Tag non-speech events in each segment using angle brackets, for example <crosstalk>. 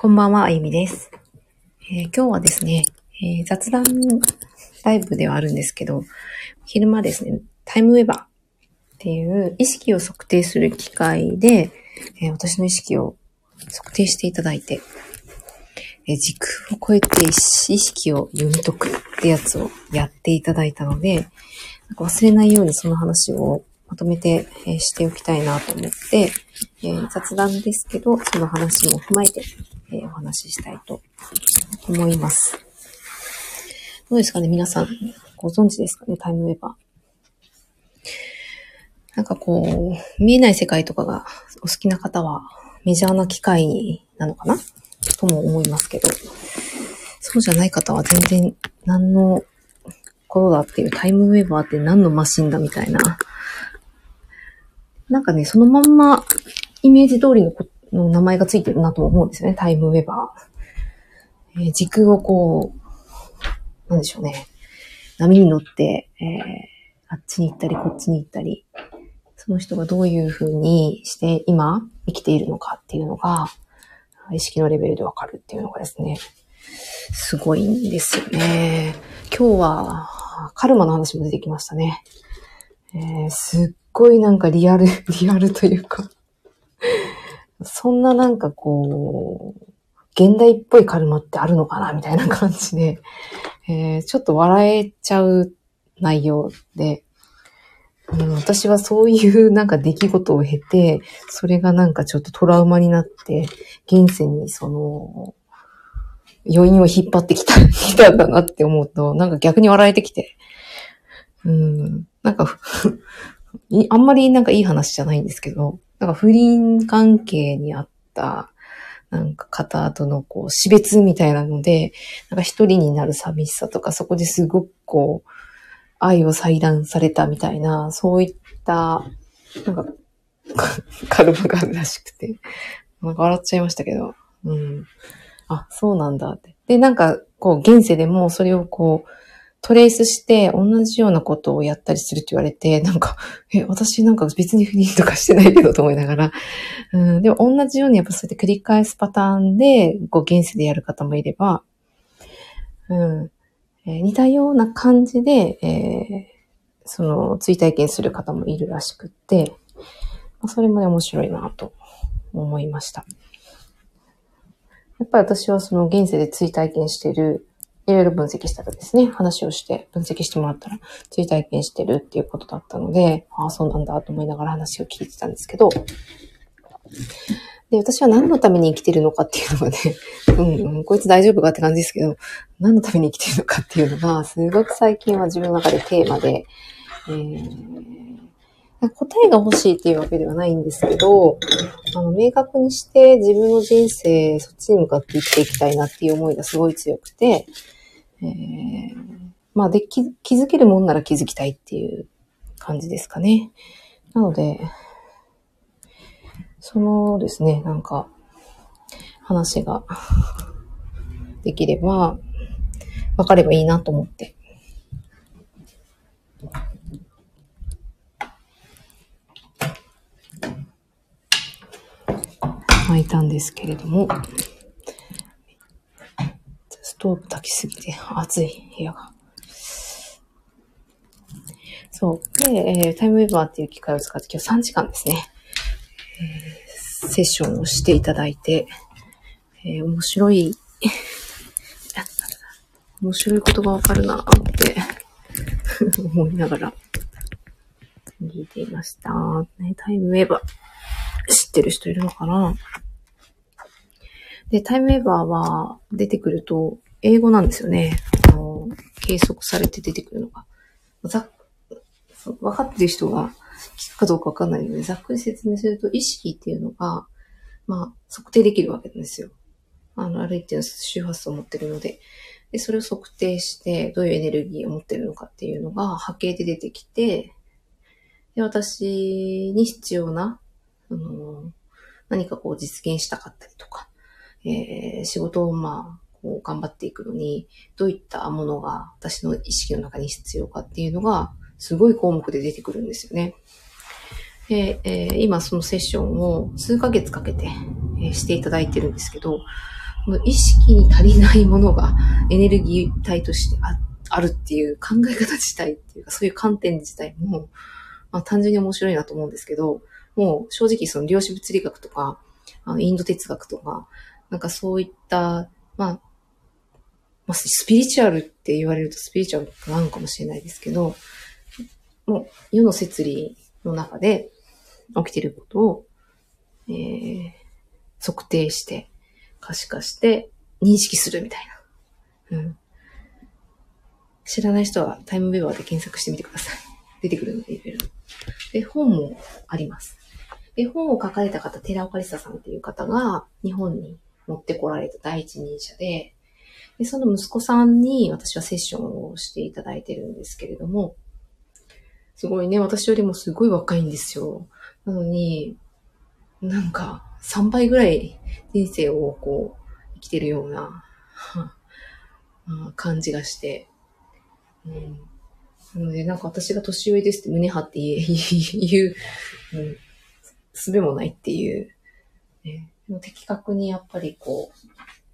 こんばんは、あゆみです、えー今日はですね、えー雑談ライブではあるんですけど、昼間ですね、タイムウェバーっていう意識を測定する機械で、えー私の意識を測定していただいて、え時空を超えて意識を読み解くってやつをやっていただいたので、なんか忘れないようにその話をまとめて、えしておきたいなと思って、えー雑談ですけど、その話も踏まえて、えーお話ししたいと思います。どうですかね皆さん、ご存知ですかねタイムウェバー。なんかこう、見えない世界とかがお好きな方はメジャーな機械なのかな？とも思いますけど、そうじゃない方は全然何のことだっていうタイムウェーバーって何のマシンだみたいな。なんかね、そのまんまイメージ通りのの名前がついてるなと思うんですよね。タイムウェバー。えー時空をこう、なんでしょうね。波に乗って、えーあっちに行ったり、こっちに行ったり、その人がどういう風にして今生きているのかっていうのが、意識のレベルでわかるっていうのがですね、すごいんですよね。今日は、カルマの話も出てきましたね。えーすっごいなんかリアル、リアルというか、そんななんかこう、現代っぽいカルマってあるのかなみたいな感じで、えーちょっと笑えちゃう内容で、うん、私はそういうなんか出来事を経て、それがなんかちょっとトラウマになって、現世にその、余韻を引っ張ってきた、きたんだなって思うと、なんか逆に笑えてきて、うん、なんか、<laughs> あんまりなんかいい話じゃないんですけど、なんか不倫関係にあった、なんか方とのこう死別みたいなので、なんか一人になる寂しさとか、そこですごくこう、愛を裁断されたみたいな、そういった、なんか、<laughs> カルマがあるらしくて、なんか笑っちゃいましたけど、うん。あ、そうなんだって。で、なんか、こう、現世でもそれをこう、トレースして同じようなことをやったりするって言われて、なんか、え、私なんか別に不妊とかしてないけどと思いながら、うん、でも同じようにやっぱそうやって繰り返すパターンで、こう、現世でやる方もいれば、うん、えー似たような感じで、えーその、追体験する方もいるらしくって、まあそれもね、面白いなと思いました。やっぱり私はその現世で追体験してる、いろいろ分析したらですね、話をして分析してもらったら、追体験してるっていうことだったので、ああ、そうなんだと思いながら話を聞いてたんですけど、で、私は何のために生きてるのかっていうのがね、<laughs> うん、うん、こいつ大丈夫かって感じですけど、何のために生きてるのかっていうのが、すごく最近は自分の中でテーマで、えー答えが欲しいっていうわけではないんですけど、あの、明確にして自分の人生、そっちに向かって生きていきたいなっていう思いがすごい強くて、えーまあ、で、気づけるもんなら気づきたいっていう感じですかね。なので、そのですね、なんか、話ができれば、わかればいいなと思って。巻いたんですけれども、トーブ炊きすぎて暑い部屋が。そう。で、えータイムウェーバーっていう機械を使って今日3時間ですね、えーセッションをしていただいて、えー面白い、<laughs> 面白いことがわかるなって <laughs> 思いながら聞いていました。ね、タイムウェーバー。知ってる人いるのかな？で、タイムウェバーは出てくると、英語なんですよね。あの、計測されて出てくるのが。ざっそう分かってる人が聞くかどうか分かんないので、ざっくり説明すると、意識っていうのが、まあ、測定できるわけなんですよ。あの、ある一定の周波数を持ってるので。で、それを測定して、どういうエネルギーを持ってるのかっていうのが波形で出てきて、で、私に必要な、あの、何かこう実現したかったりとか、えー仕事をまあ、こう頑張っていくのに、どういったものが私の意識の中に必要かっていうのが、すごい項目で出てくるんですよね。で、えー今そのセッションを数ヶ月かけて、えーしていただいてるんですけど、この意識に足りないものがエネルギー体としてああるっていう考え方自体っていうか、そういう観点自体も、まあ単純に面白いなと思うんですけど、もう正直その量子物理学とか、あのインド哲学とか、なんかそういった、まあ、まあ、スピリチュアルって言われるとスピリチュアルなのかもしれないですけど、もう世の摂理の中で起きていることを、えー、測定して、可視化して認識するみたいな。うん。知らない人はタイムウェバーで検索してみてください。出てくるので、いろいろ。で、本もあります。で、本を書かれた方、寺岡里沙さんっていう方が日本に持ってこられた第一人者で、で、その息子さんに私はセッションをしていただいてるんですけれども、すごいね、私よりもすごい若いんですよ。なのに、なんか3倍ぐらい人生をこう生きてるような <laughs> 感じがして、うん、なので、なんか私が年上ですって胸張って <laughs> 言う、うん、すべもないっていう、ね、的確にやっぱりこう、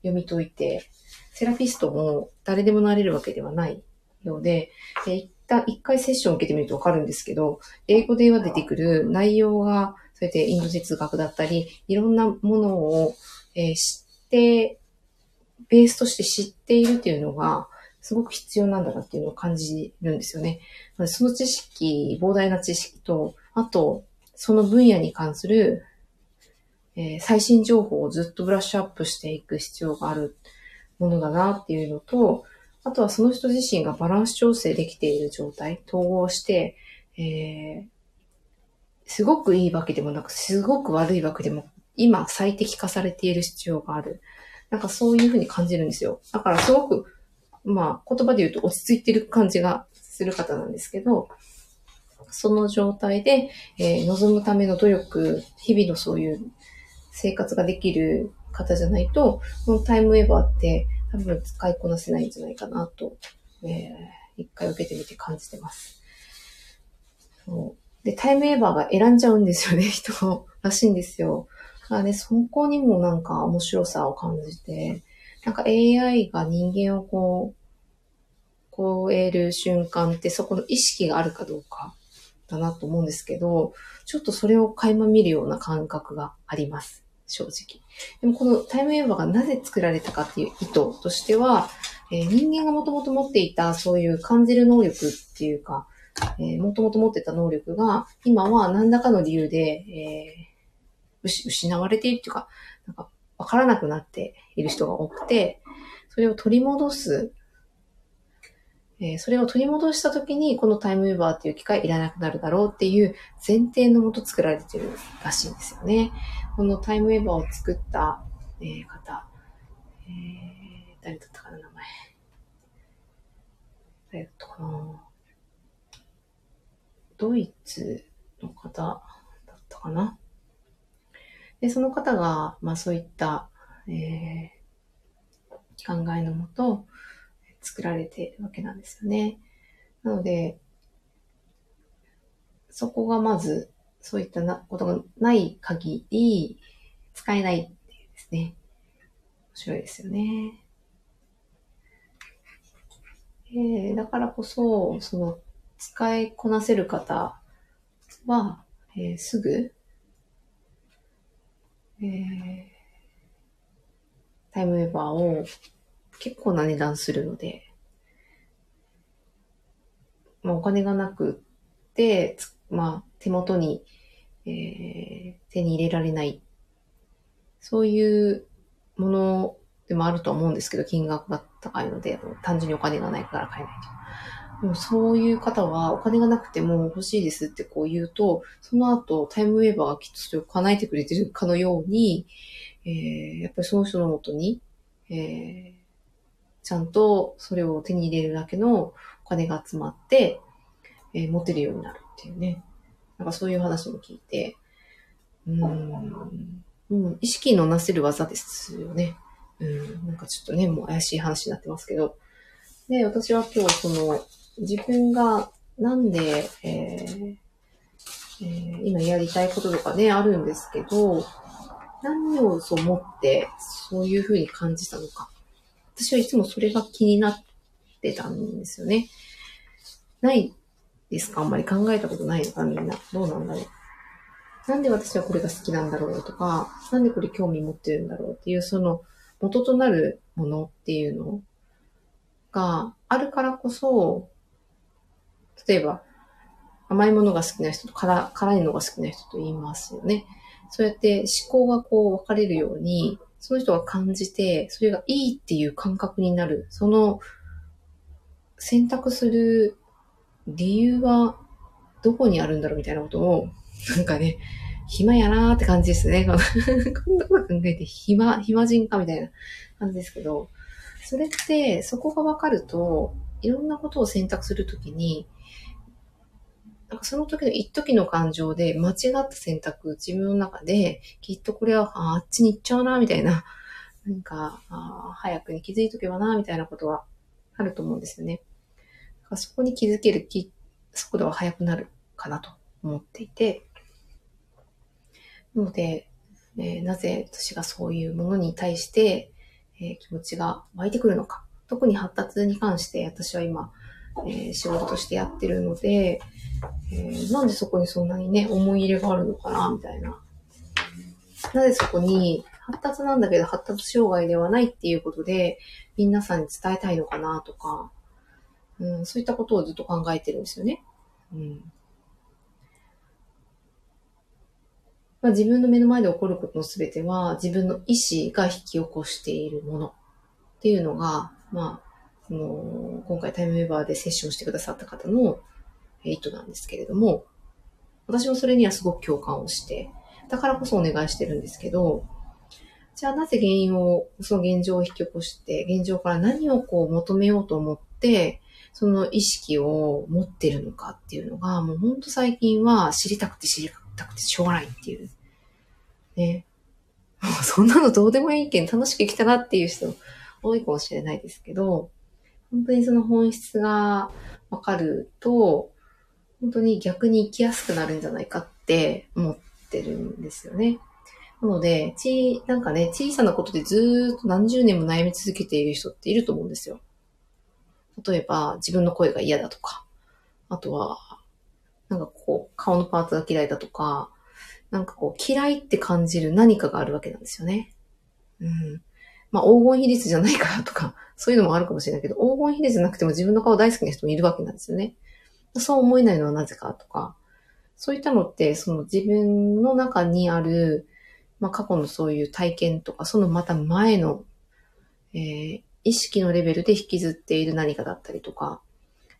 読み解いて、セラピストも誰でもなれるわけではないようで、で一旦一回セッションを受けてみるとわかるんですけど、英語では出てくる内容が、そうやってインド哲学だったり、いろんなものを、えー、知って、ベースとして知っているっていうのが、すごく必要なんだなっていうのを感じるんですよね。その知識、膨大な知識と、あと、その分野に関する、えー、最新情報をずっとブラッシュアップしていく必要があるものだなっていうのと、あとはその人自身がバランス調整できている状態、統合して、えー、すごくいいわけでもなく、すごく悪いわけでも、今最適化されている必要がある。なんかそういうふうに感じるんですよ。だからすごく、まあ言葉で言うと落ち着いてる感じがする方なんですけど、その状態で、えー、望むための努力、日々のそういう生活ができる方じゃないと、このタイムウェーバーって多分使いこなせないんじゃないかなと、えー、一回受けてみて感じてます。そうで、タイムウェーバーが選んじゃうんですよね、<laughs> 人らしいんですよ。だからね、そこにもなんか面白さを感じて、なんか AI が人間をこう、超える瞬間ってそこの意識があるかどうかだなと思うんですけど、ちょっとそれを垣間見るような感覚があります。正直。でもこのタイムエーバーがなぜ作られたかっていう意図としては、えー、人間がもともと持っていたそういう感じる能力っていうか、もともと持ってた能力が、今は何らかの理由で、えー、失われているっていうか、なんかわからなくなっている人が多くて、それを取り戻すえー、それを取り戻した時に、このタイムウェーバーっていう機械いらなくなるだろうっていう前提のもと作られてるらしいんですよね。このタイムウェーバーを作った、えー、方、えー、誰だったかな、名前。誰だったかな。ドイツの方だったかな。で、その方が、まあそういった、えー、考えのもと、作られているわけなんですよね。なので、そこがまず、そういったなことがない限り、使えないっていうですね。面白いですよね。えー、だからこそ、その、使いこなせる方は、えー、すぐ、えー、タイムウェーバーを結構な値段するので、まあ、お金がなくて、まあ、手元に、えー、手に入れられない。そういうものでもあると思うんですけど、金額が高いので、単純にお金がないから買えないと。でもそういう方はお金がなくても欲しいですってこう言うと、その後タイムウェーバーがきっとそれを叶えてくれてるかのように、えー、やっぱりその人のもとに、えー、ちゃんとそれを手に入れるだけのお金が集まって、えー、持てるようになるっていうね。なんかそういう話も聞いて、うん、うん、意識のなせる技ですよね。うん、なんかちょっとね、もう怪しい話になってますけど。で、私は今日その、自分がなんで、えーえー、今やりたいこととかね、あるんですけど、何をそう思ってそういうふうに感じたのか。私はいつもそれが気になってたんですよね。ないですか？あんまり考えたことないのかみんな。どうなんだろう。なんで私はこれが好きなんだろうとか、なんでこれ興味持ってるんだろうっていう、その元となるものっていうのがあるからこそ、例えば、甘いものが好きな人と辛辛いのが好きな人と言いますよね。そうやって思考がこう分かれるように、その人が感じて、それがいいっていう感覚になる。その選択する理由はどこにあるんだろうみたいなことを、なんかね、暇やなーって感じですね。こ <laughs> んなこと考えて暇、暇人かみたいな感じですけど、それって、そこがわかると、いろんなことを選択するときに、なんかその時の一時の感情で間違った選択、自分の中で、きっとこれはあっちに行っちゃうな、みたいな、なんかあ、早くに気づいとけばな、みたいなことはあると思うんですよね。そこに気づける速度は速くなるかなと思っていて、なので、えー、なぜ私がそういうものに対して、えー、気持ちが湧いてくるのか。特に発達に関して私は今、えー、仕事としてやってるので、えー、なんでそこにそんなにね、思い入れがあるのかな、みたいな。なぜそこに発達なんだけど発達障害ではないっていうことで、皆さんに伝えたいのかなとか、うん、そういったことをずっと考えてるんですよね。うんまあ、自分の目の前で起こることの全ては自分の意思が引き起こしているものっていうのが、まあ、その今回タイムウェーバーでセッションしてくださった方の意図なんですけれども、私もそれにはすごく共感をして、だからこそお願いしてるんですけど、じゃあなぜ原因を、その現状を引き起こして、現状から何をこう求めようと思って、その意識を持ってるのかっていうのが、もうほんと最近は知りたくて知りたくてしょうがないっていう。ね。も <laughs> うそんなのどうでもいいけん楽しく生きたなっていう人多いかもしれないですけど、本当にその本質がわかると、本当に逆に生きやすくなるんじゃないかって思ってるんですよね。なので、ち、なんかね、小さなことでずっと何十年も悩み続けている人っていると思うんですよ。例えば、自分の声が嫌だとか、あとは、なんかこう、顔のパーツが嫌いだとか、なんかこう、嫌いって感じる何かがあるわけなんですよね。うん。まあ、黄金比率じゃないからとか、そういうのもあるかもしれないけど、黄金比率じゃなくても自分の顔大好きな人もいるわけなんですよね。そう思えないのはなぜかとか、そういったのって、その自分の中にある、まあ、過去のそういう体験とか、そのまた前の、えー、意識のレベルで引きずっている何かだったりとか、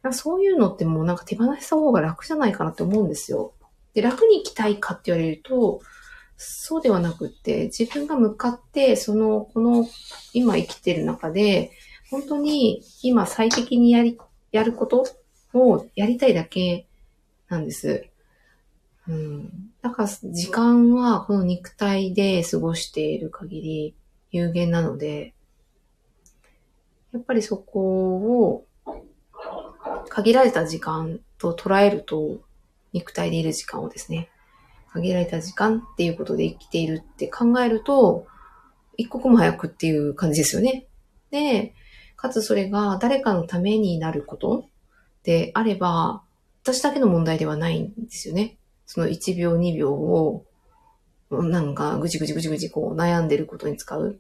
かそういうのってもうなんか手放した方が楽じゃないかなって思うんですよ。で、楽に生きたいかって言われると、そうではなくって、自分が向かって、その、この、今生きてる中で、本当に今最適にやり、やることをやりたいだけなんです。うん。だから、時間はこの肉体で過ごしている限り有限なので、やっぱりそこを限られた時間と捉えると、肉体でいる時間をですね、限られた時間っていうことで生きているって考えると、一刻も早くっていう感じですよね。で、かつそれが誰かのためになることであれば、私だけの問題ではないんですよね。その1秒2秒を、なんかぐちぐちぐちぐちこう悩んでることに使う。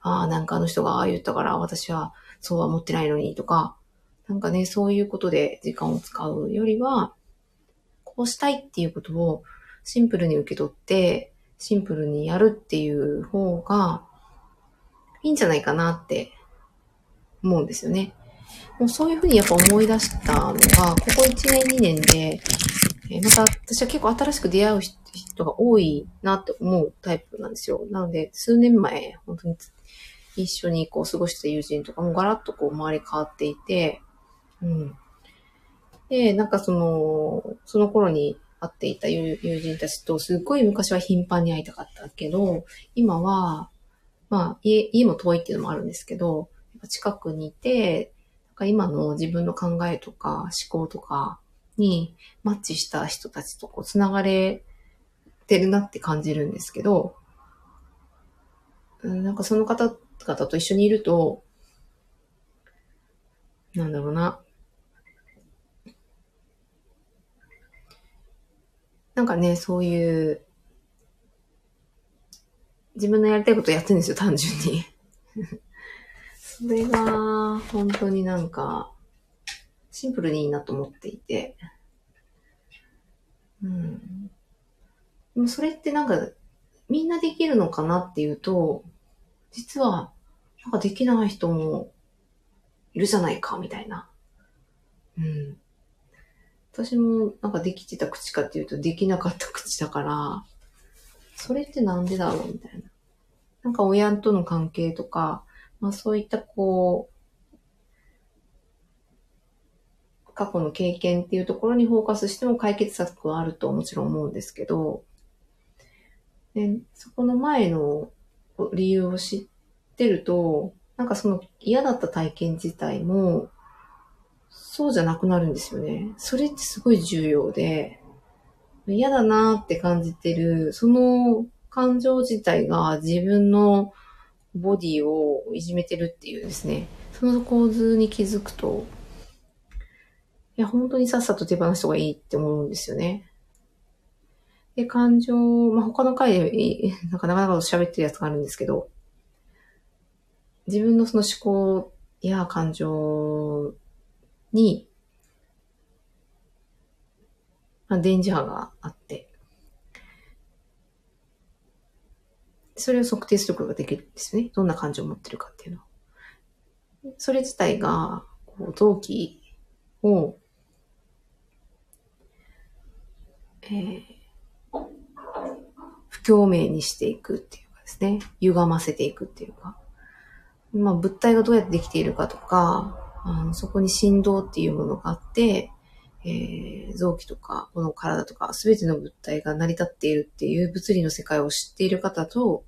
ああ、なんかあの人がああ言ったから私はそうは思ってないのにとか、なんかね、そういうことで時間を使うよりは、こうしたいっていうことをシンプルに受け取って、シンプルにやるっていう方がいいんじゃないかなって思うんですよね。もうそういうふうにやっぱ思い出したのが、ここ1年2年で、えまた私は結構新しく出会う人が多いなって思うタイプなんですよ。なので、数年前、本当に一緒にこう過ごした友人とかもガラッとこう周り変わっていて、うん。で、なんかその、その頃に会っていた友人たちとすっごい昔は頻繁に会いたかったけど、今は、まあ家、家も遠いっていうのもあるんですけど、近くにいて、なんか今の自分の考えとか思考とかにマッチした人たちとこう繋がれてるなって感じるんですけど、なんかその方々と一緒にいると、なんだろうな。なんかね、そういう、自分のやりたいことやってるんですよ、単純に。それが、本当になんか、シンプルにいいなと思っていて。うん。でもそれってなんか、みんなできるのかなっていうと、実は、なんかできない人もいるじゃないか、みたいな。うん。私もなんかできてた口かっていうとできなかった口だから、それってなんでだろうみたいな。なんか親との関係とか、まあそういったこう、過去の経験っていうところにフォーカスしても解決策はあるともちろん思うんですけど、でそこの前の理由を知ってると、なんかその嫌だった体験自体も、そうじゃなくなるんですよね。それってすごい重要で、嫌だなって感じてる、その感情自体が自分のボディをいじめてるっていうですね、その構図に気づくと、いや、本当にさっさと手放した方がいいって思うんですよね。で、感情、まあ、他の回で、<laughs> なんかなかなか喋ってるやつがあるんですけど、自分のその思考や感情に、まあ、電磁波があって、それを測定することができるんですよね。どんな感情を持ってるかっていうのそれ自体が、こう、臓器を、えー、共鳴にしていくっていうかですね。歪ませていくっていうか。まあ、物体がどうやってできているかとか、あのそこに振動っていうものがあって、えー、臓器とか、この体とか、すべての物体が成り立っているっていう物理の世界を知っている方と、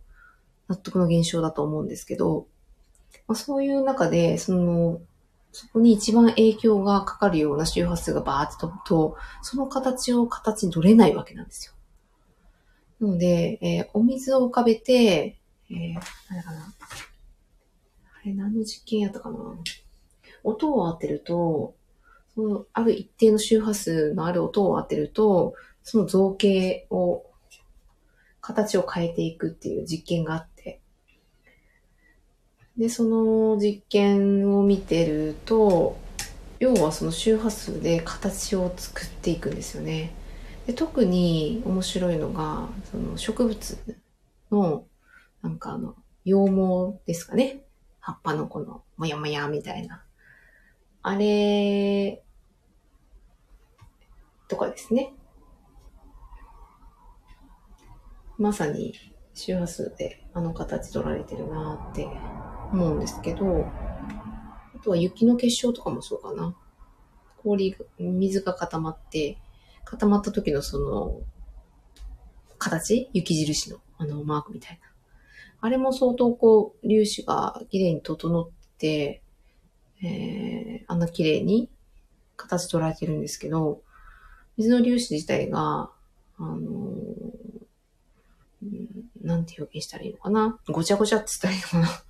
納得の現象だと思うんですけど、まあ、そういう中で、その、そこに一番影響がかかるような周波数がバーって飛ぶと、その形を形に取れないわけなんですよ。ので、えー、お水を浮かべて、えー、何かな。あれ、何の実験やったかな。音を当てると、その、ある一定の周波数のある音を当てると、その造形を、形を変えていくっていう実験があって、で、その実験を見てると、要はその周波数で形を作っていくんですよね。で特に面白いのが、その植物の、なんかあの、羊毛ですかね。葉っぱのこの、もやもやみたいな。あれ、とかですね。まさに周波数であの形取られてるなって思うんですけど、あとは雪の結晶とかもそうかな。氷、水が固まって、固まった時のその、形？雪印のあのマークみたいな。あれも相当こう、粒子が綺麗に整って、えー、あんな綺麗に形取られてるんですけど、水の粒子自体が、あのー、なんて表現したらいいのかな？ごちゃごちゃって言ったらいいのか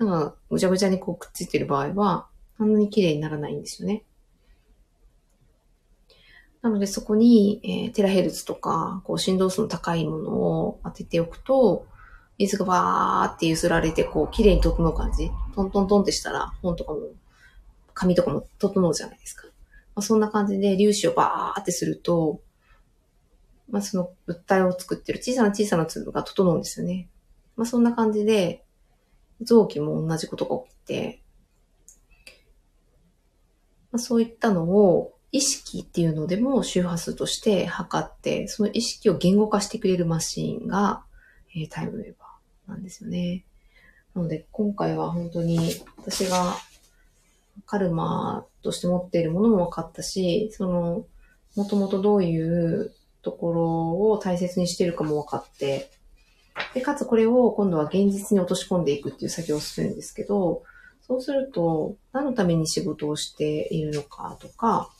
な？<laughs> なんか、ぐちゃぐちゃにこうくっついてる場合は、あんなに綺麗にならないんですよね。なのでそこに、えー、テラヘルツとか、こう振動数の高いものを当てておくと、水がバーって揺すられて、こう、綺麗に整う感じ。トントントンってしたら、本とかも髪とかも整うじゃないですか。まあ、そんな感じで粒子をバーってすると、まあ、その物体を作ってる小さな小さな粒が整うんですよね。まあ、そんな感じで、臓器も同じことが起きて、まあ、そういったのを意識っていうのでも周波数として測って、その意識を言語化してくれるマシンが、えー、タイムウェーバーなんですよね。なので、今回は本当に私がカルマとして持っているものも分かったし、その、もともとどういうところを大切にしているかも分かって、で、かつこれを今度は現実に落とし込んでいくっていう作業をするんですけど、そうすると、何のために仕事をしているのかとか、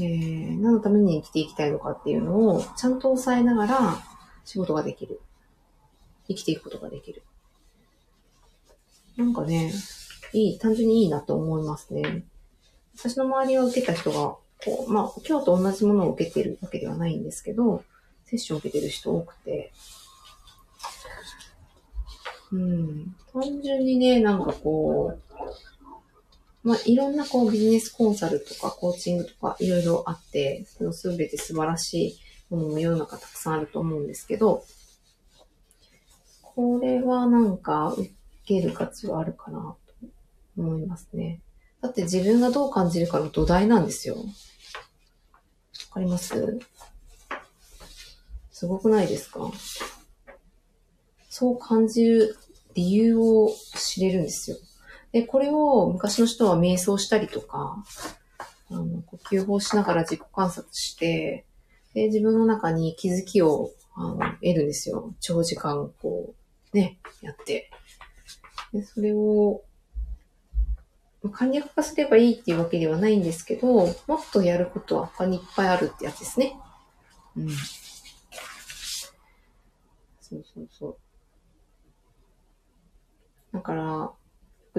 えー、何のために生きていきたいのかっていうのをちゃんと抑えながら仕事ができる。生きていくことができる。なんかね、いい、単純にいいなと思いますね。私の周りは受けた人が、こう、まあ、今日と同じものを受けてるわけではないんですけど、接種を受けてる人多くて、うん、単純にね、なんかこう、まあ、いろんなこうビジネスコンサルとかコーチングとかいろいろあって、そのすべて素晴らしいものも世の中たくさんあると思うんですけど、これはなんか受ける価値はあるかなと思いますね。だって自分がどう感じるかの土台なんですよ。わかります？すごくないですか？そう感じる理由を知れるんですよ。で、これを昔の人は瞑想したりとか、あの呼吸法しながら自己観察して、で、自分の中に気づきをあの得るんですよ。長時間、こう、ね、やって。で、それを、簡略化すればいいっていうわけではないんですけど、もっとやることは他にいっぱいあるってやつですね。うん。そうそうそう。だから、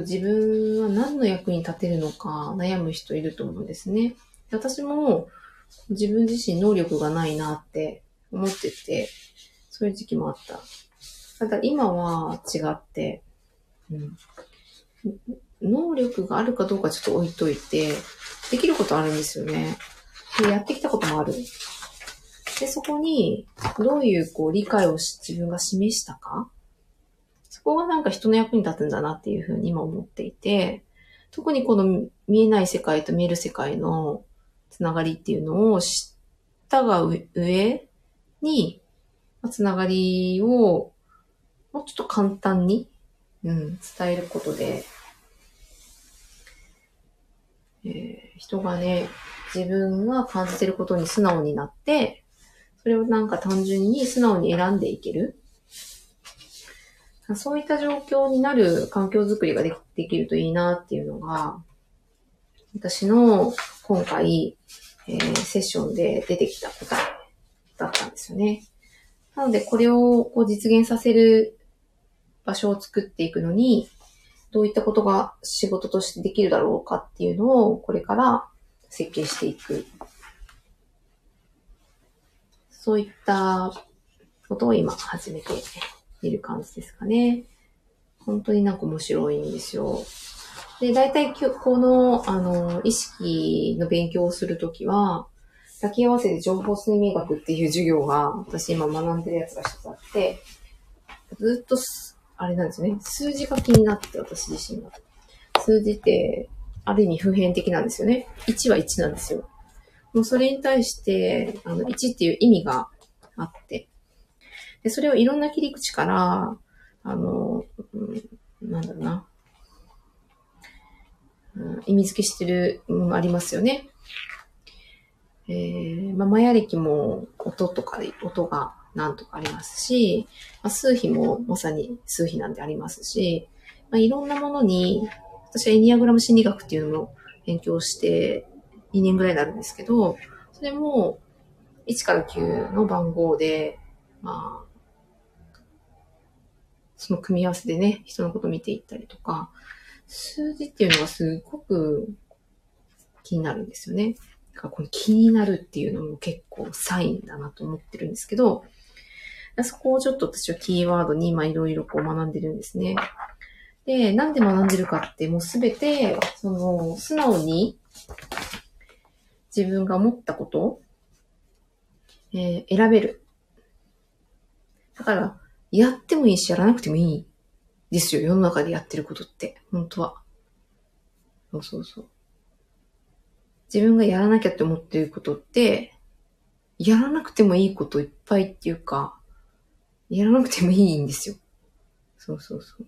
自分は何の役に立てるのか悩む人いると思うんですね。私も自分自身能力がないなって思ってて、そういう時期もあった。ただ今は違って、うん、能力があるかどうかちょっと置いといて、できることあるんですよね。でやってきたこともある。で、そこに、どういうこう理解を自分が示したかそこがなんか人の役に立つんだなっていうふうに今思っていて、特にこの見えない世界と見える世界のつながりっていうのを知ったが上に、つながりをもうちょっと簡単に、うん、伝えることで、えー、人がね、自分が感じてることに素直になって、それをなんか単純に素直に選んでいける。そういった状況になる環境づくりができできるといいなっていうのが、私の今回、えー、セッションで出てきた答えだったんですよね。なので、これをこう実現させる場所を作っていくのに、どういったことが仕事としてできるだろうかっていうのを、これから設計していく。そういったことを今始めている感じですかね。本当になんか面白いんですよ。で、大体この、あの、意識の勉強をするときは、抱き合わせで情報睡眠学っていう授業が、私今学んでるやつが一つあって、ずっと、あれなんですよね。数字が気になって、私自身が。数字って、ある意味普遍的なんですよね。1は1なんですよ。もうそれに対して、あの、1っていう意味があって、で、それをいろんな切り口から、あの、うん、なんだろうな、うん、意味付けしてるものありますよね。えー、まあ、マヤ歴も音とかで、音がなんとかありますし、まあ、数比もまさに数比なんてありますし、まあ、いろんなものに、私はエニアグラム心理学っていうのを勉強して2年ぐらいになるんですけど、それも1から9の番号で、まあ、その組み合わせでね、人のこと見ていったりとか、数字っていうのがすごく気になるんですよね。だからこの気になるっていうのも結構サインだなと思ってるんですけど、そこをちょっと私はキーワードに今いろいろこう学んでるんですね。で、なんで学んでるかってもうすべて、その、素直に自分が思ったことを、えー、選べる。だから、やってもいいし、やらなくてもいいですよ。世の中でやってることって。本当は。そうそうそう。自分がやらなきゃって思ってることって、やらなくてもいいこといっぱいっていうか、やらなくてもいいんですよ。そうそうそう。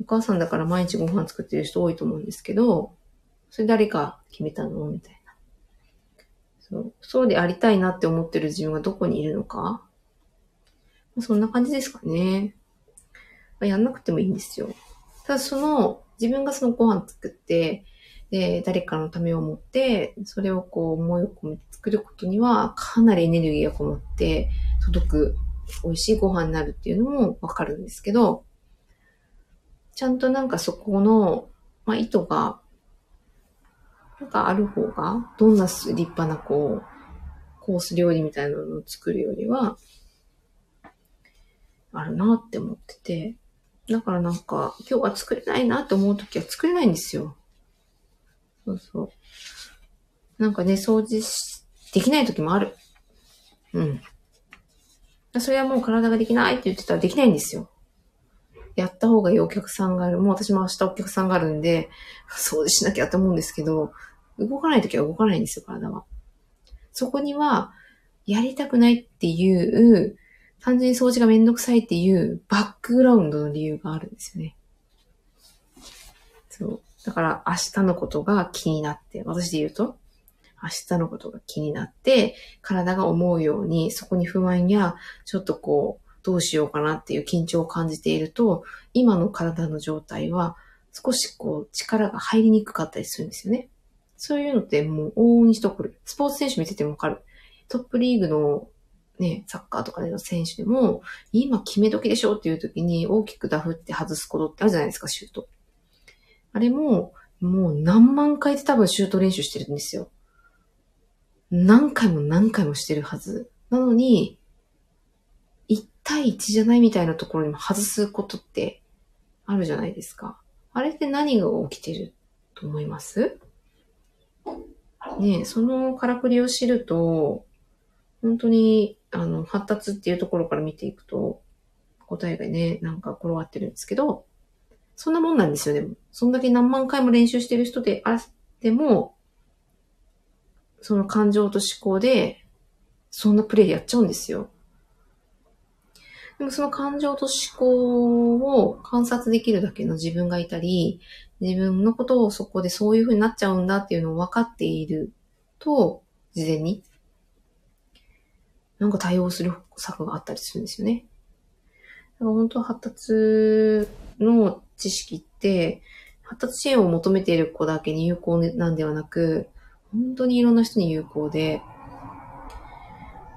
お母さんだから毎日ご飯作ってる人多いと思うんですけど、それ誰か決めたのみたいな。そう。そうでありたいなって思ってる自分がどこにいるのかそんな感じですかね。まあ、やんなくてもいいんですよ。ただその、自分がそのご飯作って、で、誰かのためを思って、それをこう思いを込めて作ることには、かなりエネルギーがこもって、届く美味しいご飯になるっていうのもわかるんですけど、ちゃんとなんかそこの、まあ、意図が、なんかある方が、どんな立派なこう、コース料理みたいなのを作るよりは、あるなって思ってて、だからなんか、今日は作れないなって思うときは作れないんですよ。そうそう。なんかね、掃除し、できないときもある。うん。それはもう体ができないって言ってたらできないんですよ。やった方がいいお客さんがある。もう私も明日お客さんがあるんで、掃除しなきゃって思うんですけど、動かないときは動かないんですよ、体は。そこには、やりたくないっていう、単純に掃除がめんどくさいっていうバックグラウンドの理由があるんですよね。そう。だから明日のことが気になって、私で言うと、明日のことが気になって、体が思うように、そこに不安や、ちょっとこう、どうしようかなっていう緊張を感じていると、今の体の状態は、少しこう、力が入りにくかったりするんですよね。そういうのってもう往々にしとくる。スポーツ選手見ててもわかる。トップリーグのね、サッカーとかでの選手でも、今決め時でしょっていう時に大きくダフって外すことってあるじゃないですか、シュート。あれも、もう何万回で多分シュート練習してるんですよ。何回も何回もしてるはず。なのに、1対1じゃないみたいなところにも外すことってあるじゃないですか。あれって何が起きてると思います？ねそのからくりを知ると、本当に、あの、発達っていうところから見ていくと、答えがね、なんか転がってるんですけど、そんなもんなんですよ、でも。そんだけ何万回も練習してる人であっても、その感情と思考で、そんなプレイやっちゃうんですよ。でもその感情と思考を観察できるだけの自分がいたり、自分のことをそこでそういう風になっちゃうんだっていうのを分かっていると、事前に、なんか対応する策があったりするんですよね。だから本当発達の知識って、発達支援を求めている子だけに有効なんではなく、本当にいろんな人に有効で、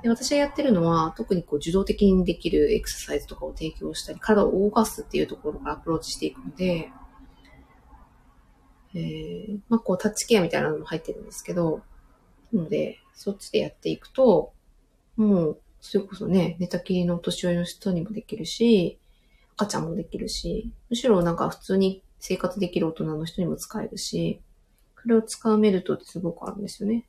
で私がやってるのは、特にこう受動的にできるエクササイズとかを提供したり、体を動かすっていうところからアプローチしていくので、えー、まあ、こうタッチケアみたいなのも入ってるんですけど、なので、そっちでやっていくと、もう、それこそね、寝たきりのお年寄りの人にもできるし、赤ちゃんもできるし、むしろなんか普通に生活できる大人の人にも使えるし、それを使うメリットってすごくあるんですよね。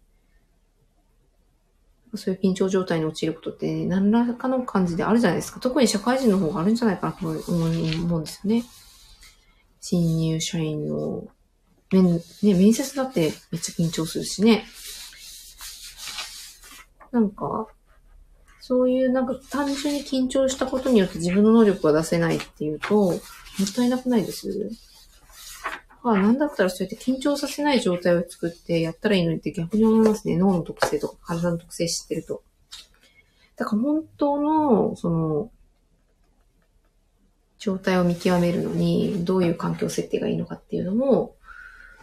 そういう緊張状態に陥ることって、何らかの感じであるじゃないですか。特に社会人の方があるんじゃないかなと思うんですよね。新入社員の、面、ね、面接だってめっちゃ緊張するしね。なんか、そういうなんか単純に緊張したことによって自分の能力が出せないっていうと、もったいなくないですあ、なんだったらそうやって緊張させない状態を作ってやったらいいのにって逆に思いますね。脳の特性とか体の特性知ってると。だから本当の、その、状態を見極めるのに、どういう環境設定がいいのかっていうのも、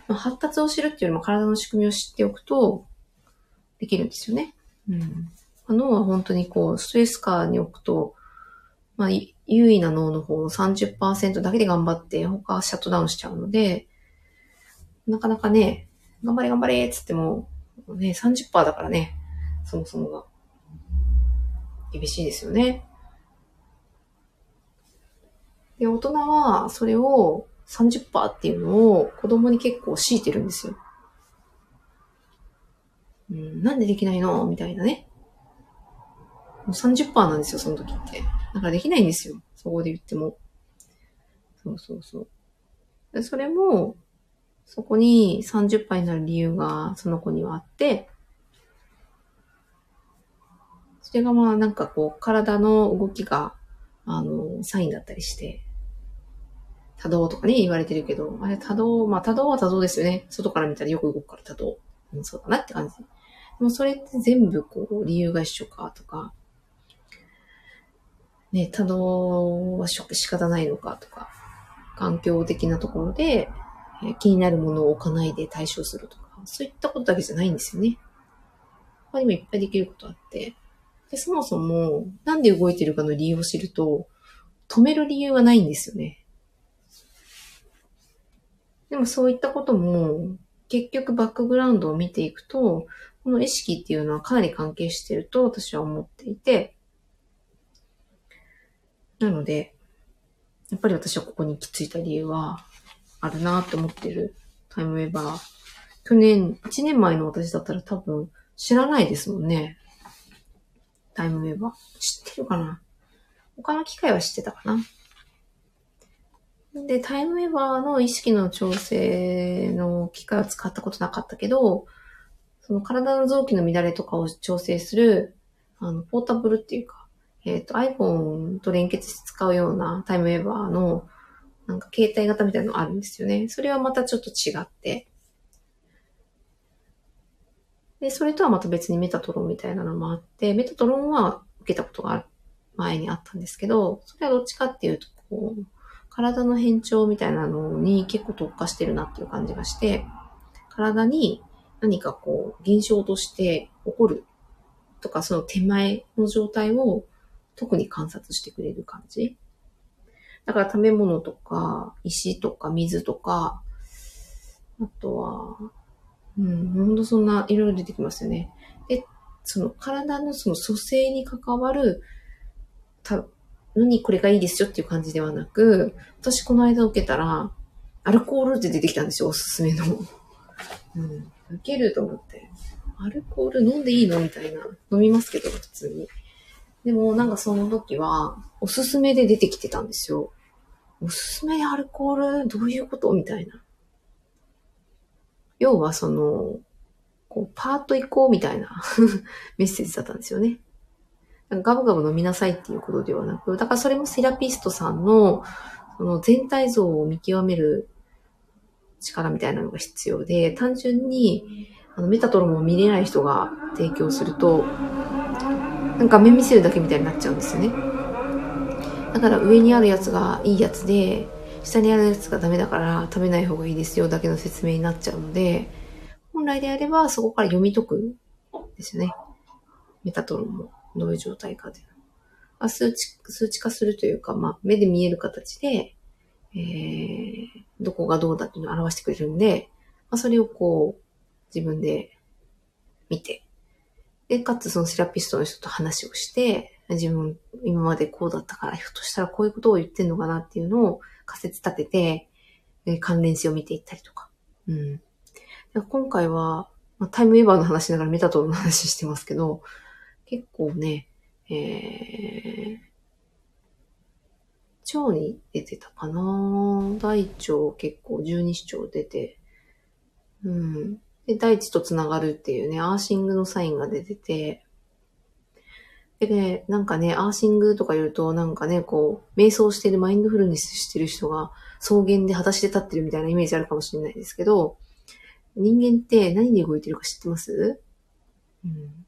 まあ、発達を知るっていうよりも体の仕組みを知っておくと、できるんですよね。うん。脳は本当にこう、ストレス下に置くと、まあ、優位な脳の方の30%だけで頑張って、他はシャットダウンしちゃうので、なかなかね、頑張れ頑張れっつっても、ね、30%だからね、そもそもが。厳しいですよね。で、大人はそれを30%っていうのを子供に結構強いてるんですよ。うん、なんでできないの？みたいなね。もう30%なんですよ、その時って。だからできないんですよ。そこで言っても。そうそうそう。それも、そこに30杯になる理由がその子にはあって、それがまあなんかこう体の動きが、あの、サインだったりして、多動とかね言われてるけど、あれ多動、まあ多動は多動ですよね。外から見たらよく動くから多動。うん、そうだなって感じ。でもそれって全部こう理由が一緒かとか、ね、多動は仕方ないのかとか、環境的なところで気になるものを置かないで対処するとか、そういったことだけじゃないんですよね。他にもいっぱいできることあって。で、そもそも、なんで動いてるかの理由を知ると、止める理由がないんですよね。でもそういったことも、結局バックグラウンドを見ていくと、この意識っていうのはかなり関係してると私は思っていて、なので、やっぱり私はここに行き着いた理由はあるなと思ってるタイムウェーバー。去年、1年前の私だったら多分知らないですもんね。タイムウェーバー。知ってるかな？他の機械は知ってたかな？で、タイムウェーバーの意識の調整の機械は使ったことなかったけど、その体の臓器の乱れとかを調整する、あの、ポータブルっていうか、えっ、ー、と iPhone と連結して使うようなタイムウェーバーの、なんか携帯型みたいなのあるんですよね。それはまたちょっと違って。で、それとはまた別にメタトロンみたいなのもあって、メタトロンは受けたことが前にあったんですけど、それはどっちかっていうと、こう、体の変調みたいなのに結構特化してるなっていう感じがして、体に何かこう、現象として起こるとか、その手前の状態を特に観察してくれる感じ。だから食べ物とか、石とか水とか、あとは、うん、ほんとそんないろいろ出てきますよね。で、その体のその蘇生に関わる、た、何これがいいですよっていう感じではなく、私この間受けたら、アルコールって出てきたんですよ、おすすめの。うん。受けると思って。アルコール飲んでいいのみたいな。飲みますけど、普通に。でも、なんかその時は、おすすめで出てきてたんですよ。おすすめアルコール？どういうこと？みたいな。要はその、こう、パート行こうみたいな <laughs> メッセージだったんですよね。ガブガブ飲みなさいっていうことではなく、だからそれもセラピストさんの、その全体像を見極める力みたいなのが必要で、単純に、あの、メタトロンを見れない人が提供すると、なんか目見せるだけみたいになっちゃうんですよね。だから上にあるやつがいいやつで、下にあるやつがダメだから食べない方がいいですよだけの説明になっちゃうので、本来であればそこから読み解くんですよね。メタトロンもどういう状態かで。数値、数値化するというか、まあ、目で見える形で、えー、どこがどうだっていうのを表してくれるんで、まあ、それをこう、自分で見て、で、かつそのセラピストの人と話をして、自分今までこうだったから、ひょっとしたらこういうことを言ってんのかなっていうのを仮説立てて、で関連性を見ていったりとか。うん。今回は、まあ、タイムウェーバーの話ながらメタトンの話してますけど、結構ね、えー、腸に出てたかな大腸結構十二指腸出て、うん。で、大地とつながるっていうね、アーシングのサインが出てて、でね、なんかね、アーシングとか言うと、なんかね、こう、瞑想してる、マインドフルネスしてる人が草原で裸足で立ってるみたいなイメージあるかもしれないですけど、人間って何で動いてるか知ってます？うん。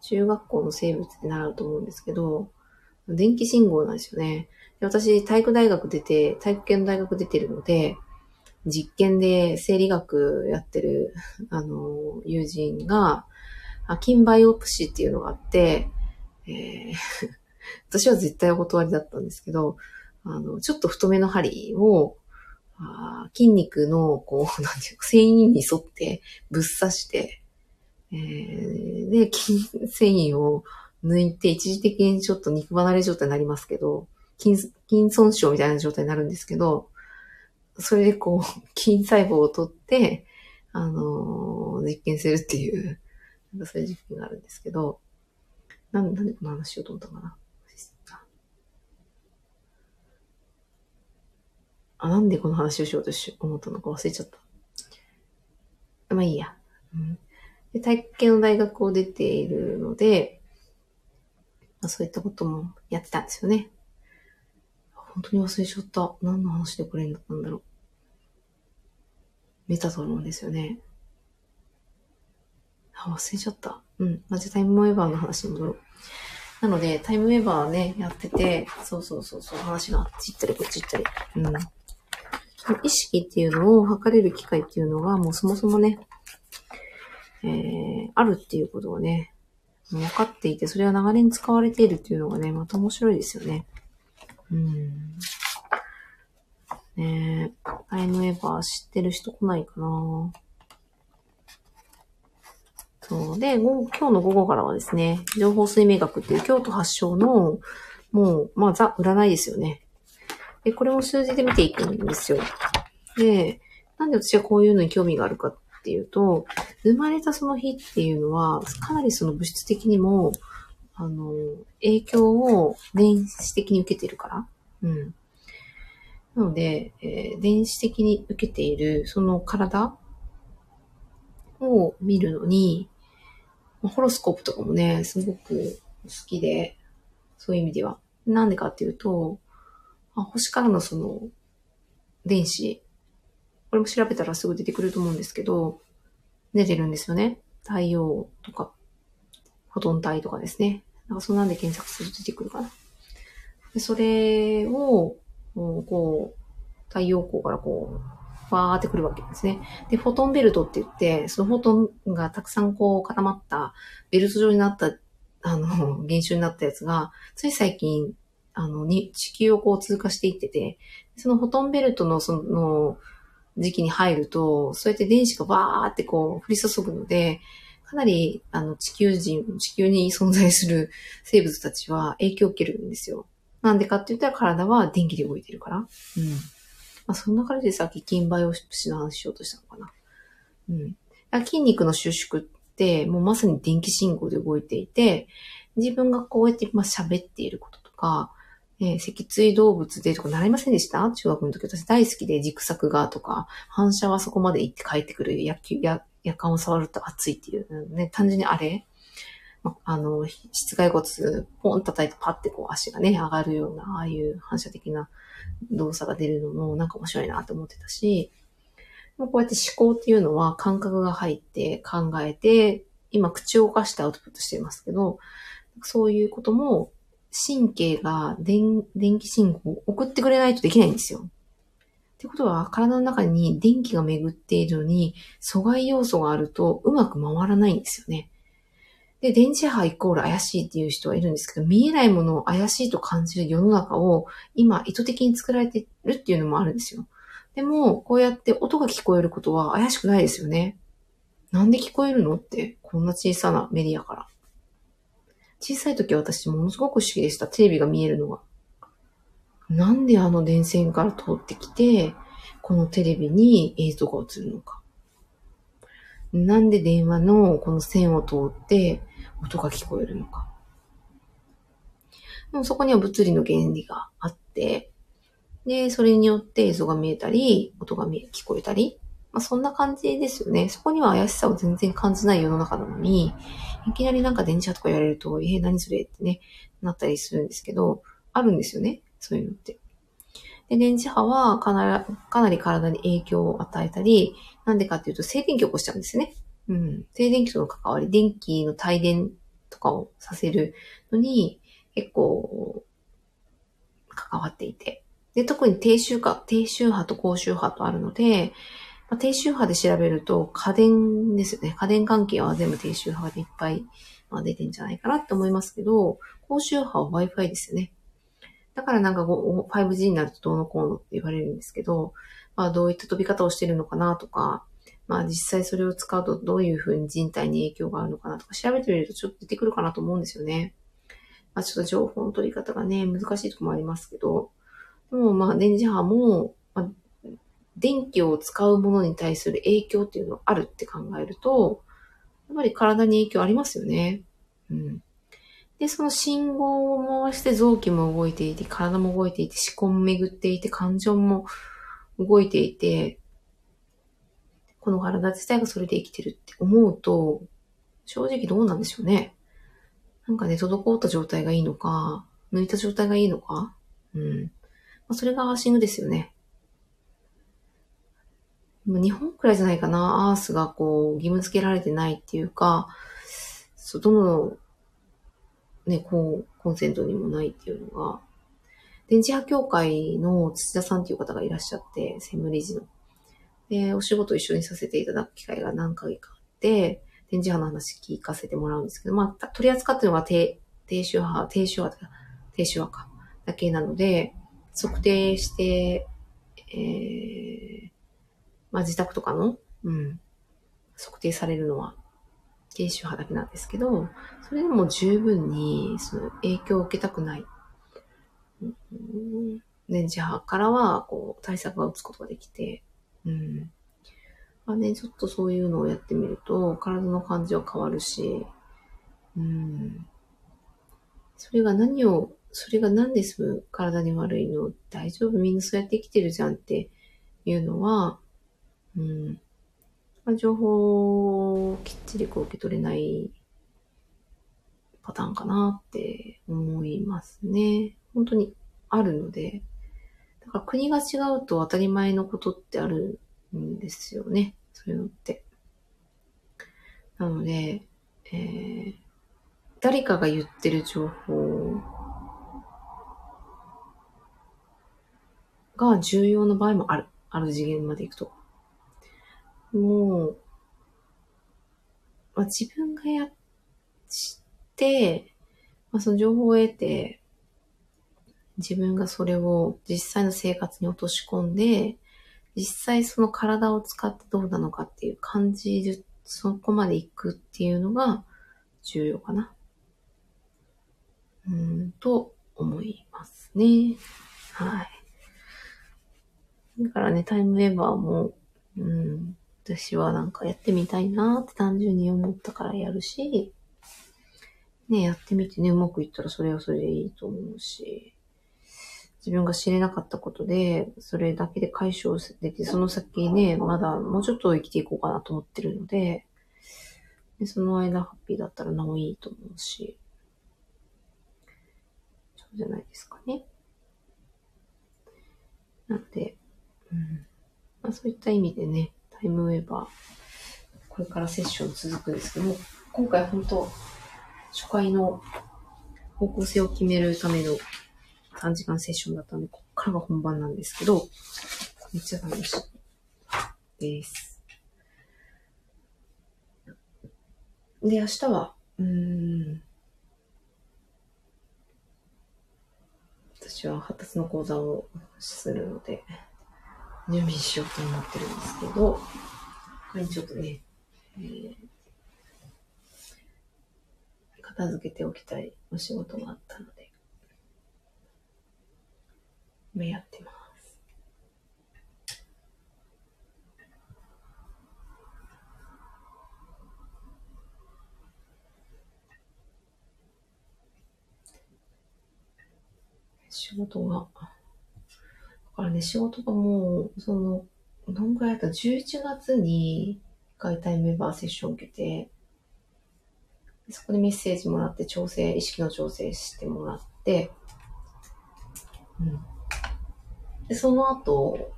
中学校の生物で習うと思うんですけど、電気信号なんですよね。で私、体育大学出て、体育系の大学出てるので、実験で生理学やってる、<laughs> あの、友人が、金バイオプシーっていうのがあって、えー、<laughs> 私は絶対お断りだったんですけど、あの、ちょっと太めの針を、あ筋肉の、こう、<laughs> なんていうか、繊維に沿ってぶっ刺して、えー、で、筋繊維を抜いて、一時的にちょっと肉離れ状態になりますけど、筋、筋損傷みたいな状態になるんですけど、それでこう、<laughs> 筋細胞を取って、あのー、実験するっていう、なんかそういう実験があるんですけど、なん、なんでこの話しようと思ったかな？あ、なんでこの話をしようとし思ったのか忘れちゃった。まあいいや。うん、で体育系の大学を出ているので、まあ、そういったこともやってたんですよね。本当に忘れちゃった。何の話でこれになったんだろう。メタトロンですよね。あ、忘れちゃった。うん。まじタイムウェーバーの話に戻ろう。なので、タイムウェーバーね、やってて、そうそうそう、そう話があっち行ったりこっち行ったり。うん。意識っていうのを測れる機会っていうのが、もうそもそもね、えー、あるっていうことをね、分かっていて、それは流れに使われているっていうのがね、また面白いですよね。うん。ねタタイムエバー知ってる人来ないかなそう。で、今日の午後からはですね、情報水明学っていう京都発祥の、もう、まあ、ザ、占いですよね。で、これも数字で見ていくんですよ。で、なんで私はこういうのに興味があるかっていうと、生まれたその日っていうのは、かなりその物質的にも、あの、影響を電子的に受けてるから。うん。なので、えー、電子的に受けているその体を見るのに、ホロスコープとかもね、すごく好きで、そういう意味では。なんでかっていうと、星からのその、電子、これも調べたらすぐ出てくると思うんですけど、出てるんですよね。太陽とか、フォトン体とかですね。なんかそんなんで検索すると出てくるかな。でそれを、こう、太陽光からこう、わーってくるわけですね。で、フォトンベルトって言って、そのフォトンがたくさんこう固まったベルト状になった、あの、現象になったやつが、つい最近、あの、に、地球をこう通過していってて、そのフォトンベルトのその時期に入ると、そうやって電子がわーってこう降り注ぐので、かなり、あの、地球人、地球に存在する生物たちは影響を受けるんですよ。なんでかって言ったら体は電気で動いてるから。うん。まあ、そんな感じでさっき筋バイオシプスの話しようとしたのかな。うん。筋肉の収縮って、もうまさに電気信号で動いていて、自分がこうやってまあ喋っていることとか、えー、脊椎動物でとか習いませんでした？中学の時私大好きで軸作がとか、反射はそこまで行って帰ってくる野球、や、夜間を触ると熱いっていう、ね、単純にあれあの、室外骨、ポン叩いてパッてこう足がね、上がるような、ああいう反射的な動作が出るのもなんか面白いなと思ってたし、こうやって思考っていうのは感覚が入って考えて、今口を動かしてアウトプットしていますけど、そういうことも神経が電電気信号を送ってくれないとできないんですよ。ってことは、体の中に電気が巡っているのに、阻害要素があるとうまく回らないんですよね。で、電磁波イコール怪しいっていう人はいるんですけど、見えないものを怪しいと感じる世の中を今意図的に作られてるっていうのもあるんですよ。でも、こうやって音が聞こえることは怪しくないですよね。なんで聞こえるのって、こんな小さなメディアから。小さい時私ものすごく不思議でした。テレビが見えるのが。なんであの電線から通ってきて、このテレビに映像が映るのか。なんで電話のこの線を通って音が聞こえるのか。でもそこには物理の原理があって、で、それによって映像が見えたり、音が見え、聞こえたり、まあそんな感じですよね。そこには怪しさを全然感じない世の中なのに、いきなりなんか電磁波とか言われると、えー、何それってね、なったりするんですけど、あるんですよね。そういうのって。で、電磁波はかなり、かなり体に影響を与えたり、なんでかっていうと静電気を起こしちゃうんですね。うん。静電気との関わり、電気の帯電とかをさせるのに結構関わっていて。で、特に低周波、低周波と高周波とあるので、まあ、低周波で調べると家電ですよね。家電関係は全部低周波でいっぱい、まあ、出てんじゃないかなって思いますけど、高周波は Wi-Fi ですよね。だからなんか 5G になるとどうのこうのって言われるんですけど、まあどういった飛び方をしてるのかなとか、まあ実際それを使うとどういうふうに人体に影響があるのかなとか調べてみるとちょっと出てくるかなと思うんですよね。まあちょっと情報の取り方がね、難しいとこもありますけど、でもまあ電磁波も、まあ、電気を使うものに対する影響っていうのがあるって考えると、やっぱり体に影響ありますよね。うん。で、その信号を回して臓器も動いていて、体も動いていて、思考も巡っていて、感情も動いていて、この体自体がそれで生きてるって思うと、正直どうなんでしょうね。なんかね、滞った状態がいいのか、抜いた状態がいいのか。うん。まあ、それがアーシングですよね。日本くらいじゃないかな、アースがこう、義務付けられてないっていうか、どのね、こう、コンセントにもないっていうのが、電磁波協会の土田さんっていう方がいらっしゃって、専務理事の。で、お仕事一緒にさせていただく機会が何回かあって、電磁波の話聞かせてもらうんですけど、まあ、取り扱ってるのが低、低周波、低周波、低周波か、だけなので、測定して、えー、まあ自宅とかの、うん、測定されるのは、低周波だけなんですけど、それでも十分にその影響を受けたくない。うん電磁波からは、こう、対策が打つことができて、うん。まあね、ちょっとそういうのをやってみると、体の感じは変わるし、うん。それが何を、それが何です体に悪いの？大丈夫？みんなそうやって生きてるじゃんっていうのは、うん。ま、情報をきっちりこう受け取れないパターンかなって思いますね。本当にあるので、だか国が違うと当たり前のことってあるんですよね。そういうのって。なので、えー、誰かが言ってる情報が重要な場合もある。ある次元まで行くと。もう、まあ、自分がや、って、まあ、その情報を得て、自分がそれを実際の生活に落とし込んで、実際その体を使ってどうなのかっていう感じる、そこまで行くっていうのが重要かな。うん、と思いますね。はい。だからね、タイムウェーバーも、うん、私はなんかやってみたいなって単純に思ったからやるし、ね、やってみてね、うまくいったらそれはそれでいいと思うし、自分が知れなかったことで、それだけで解消できて、その先ね、まだもうちょっと生きていこうかなと思ってるので、でその間ハッピーだったらなおいいと思うし、そうじゃないですかね。なので、うんまあ、そういった意味でね、タイムウェーバー、これからセッション続くんですけども、今回本当、初回の方向性を決めるための3時間セッションだったんで、こっからが本番なんですけど、めっちゃ楽しいです。で、明日は、うん、私は発達の講座をするので、準備しようと思ってるんですけど、他にちょっとね、えー、片付けておきたいお仕事があったので、今やってます。仕事が、だからね、仕事がもう、その、どんぐらいだった ?11 月に一回タイムメンバーセッション受けて、そこでメッセージもらって調整、意識の調整してもらって、うん。で、その後、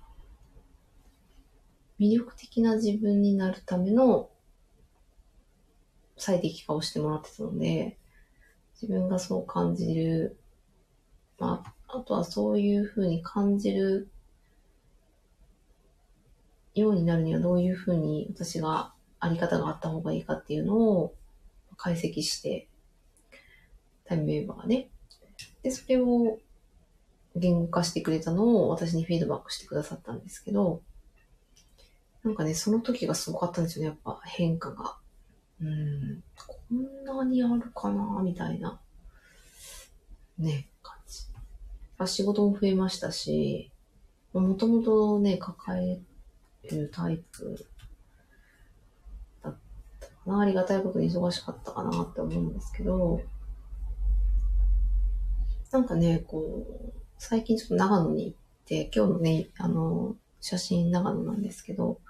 魅力的な自分になるための最適化をしてもらってたので、自分がそう感じる、まあ、あとはそういうふうに感じるようになるにはどういうふうに私があり方があった方がいいかっていうのを解析して、タイムウェーバーがね。で、それを言語化してくれたのを私にフィードバックしてくださったんですけど、なんかね、その時がすごかったんですよね、やっぱ変化が。うん、こんなにあるかな、みたいな、ね、感じ。あ仕事も増えましたし、もともとね、抱えるタイプだったかな。ありがたいことに忙しかったかなって思うんですけど、なんかね、こう、最近ちょっと長野に行って、今日のね、あの、写真長野なんですけど、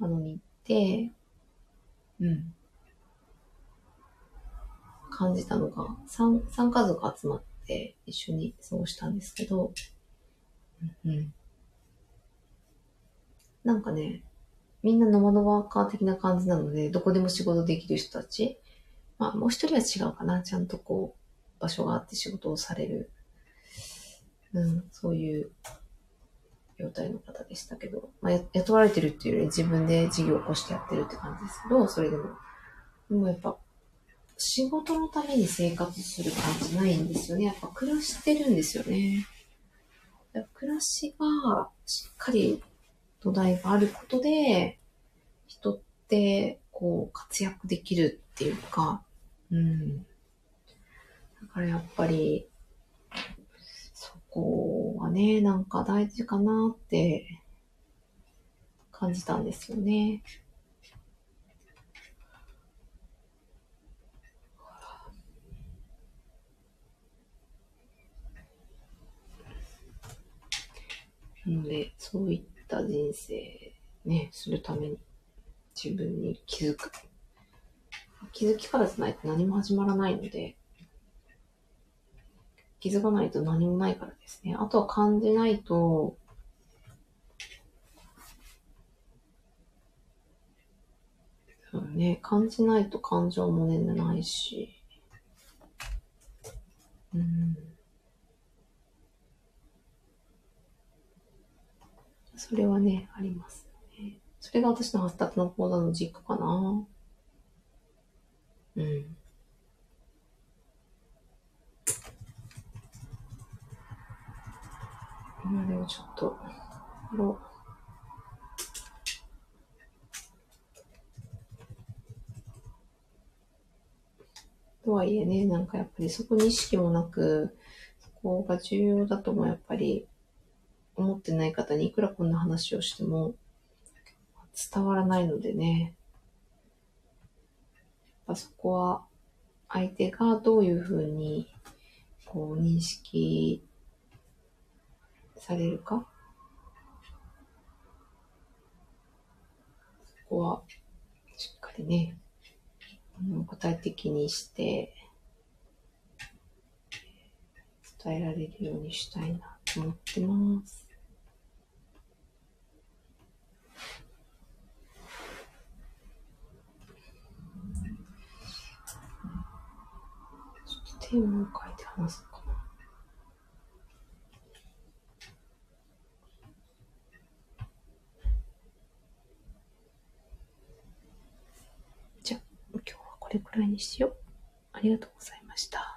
長野に行って、うん。感じたのが、三、三家族集まって一緒に過ごしたんですけど、うん、うん。なんかね、みんなノマドワーカー的な感じなので、どこでも仕事できる人たち。まあ、もう一人は違うかな。ちゃんとこう、場所があって仕事をされるうん、そういう状態の方でしたけど、まあ、雇われてるっていうより自分で事業を起こしてやってるって感じですけど、それでも。でもやっぱ、仕事のために生活する感じないんですよね。やっぱ暮らしてるんですよね。暮らしがしっかり土台があることで、人って、こう、活躍できるっていうか、うん。だからやっぱり、こはね、なんか大事かなって感じたんですよね。なので、そういった人生ね、するために自分に気づく。気づきからじゃないと何も始まらないので、気づかないと何もないからですね。あとは感じないと、そうね、感じないと感情もね、ないし、うん。それはね、ありますね。それが私の発達の講座の軸かな。うん。今でもちょっと、ろとはいえね、なんかやっぱりそこに意識もなく、そこが重要だともやっぱり思ってない方にいくらこんな話をしても伝わらないのでね。やっぱそこは相手がどういうふうにこう認識されるか？そこはしっかりね、あの具体的にして伝えられるようにしたいなと思ってます。ちょっとテーマを書いて話そうかな。じゃあ、今日はこれくらいにしよう。ありがとうございました。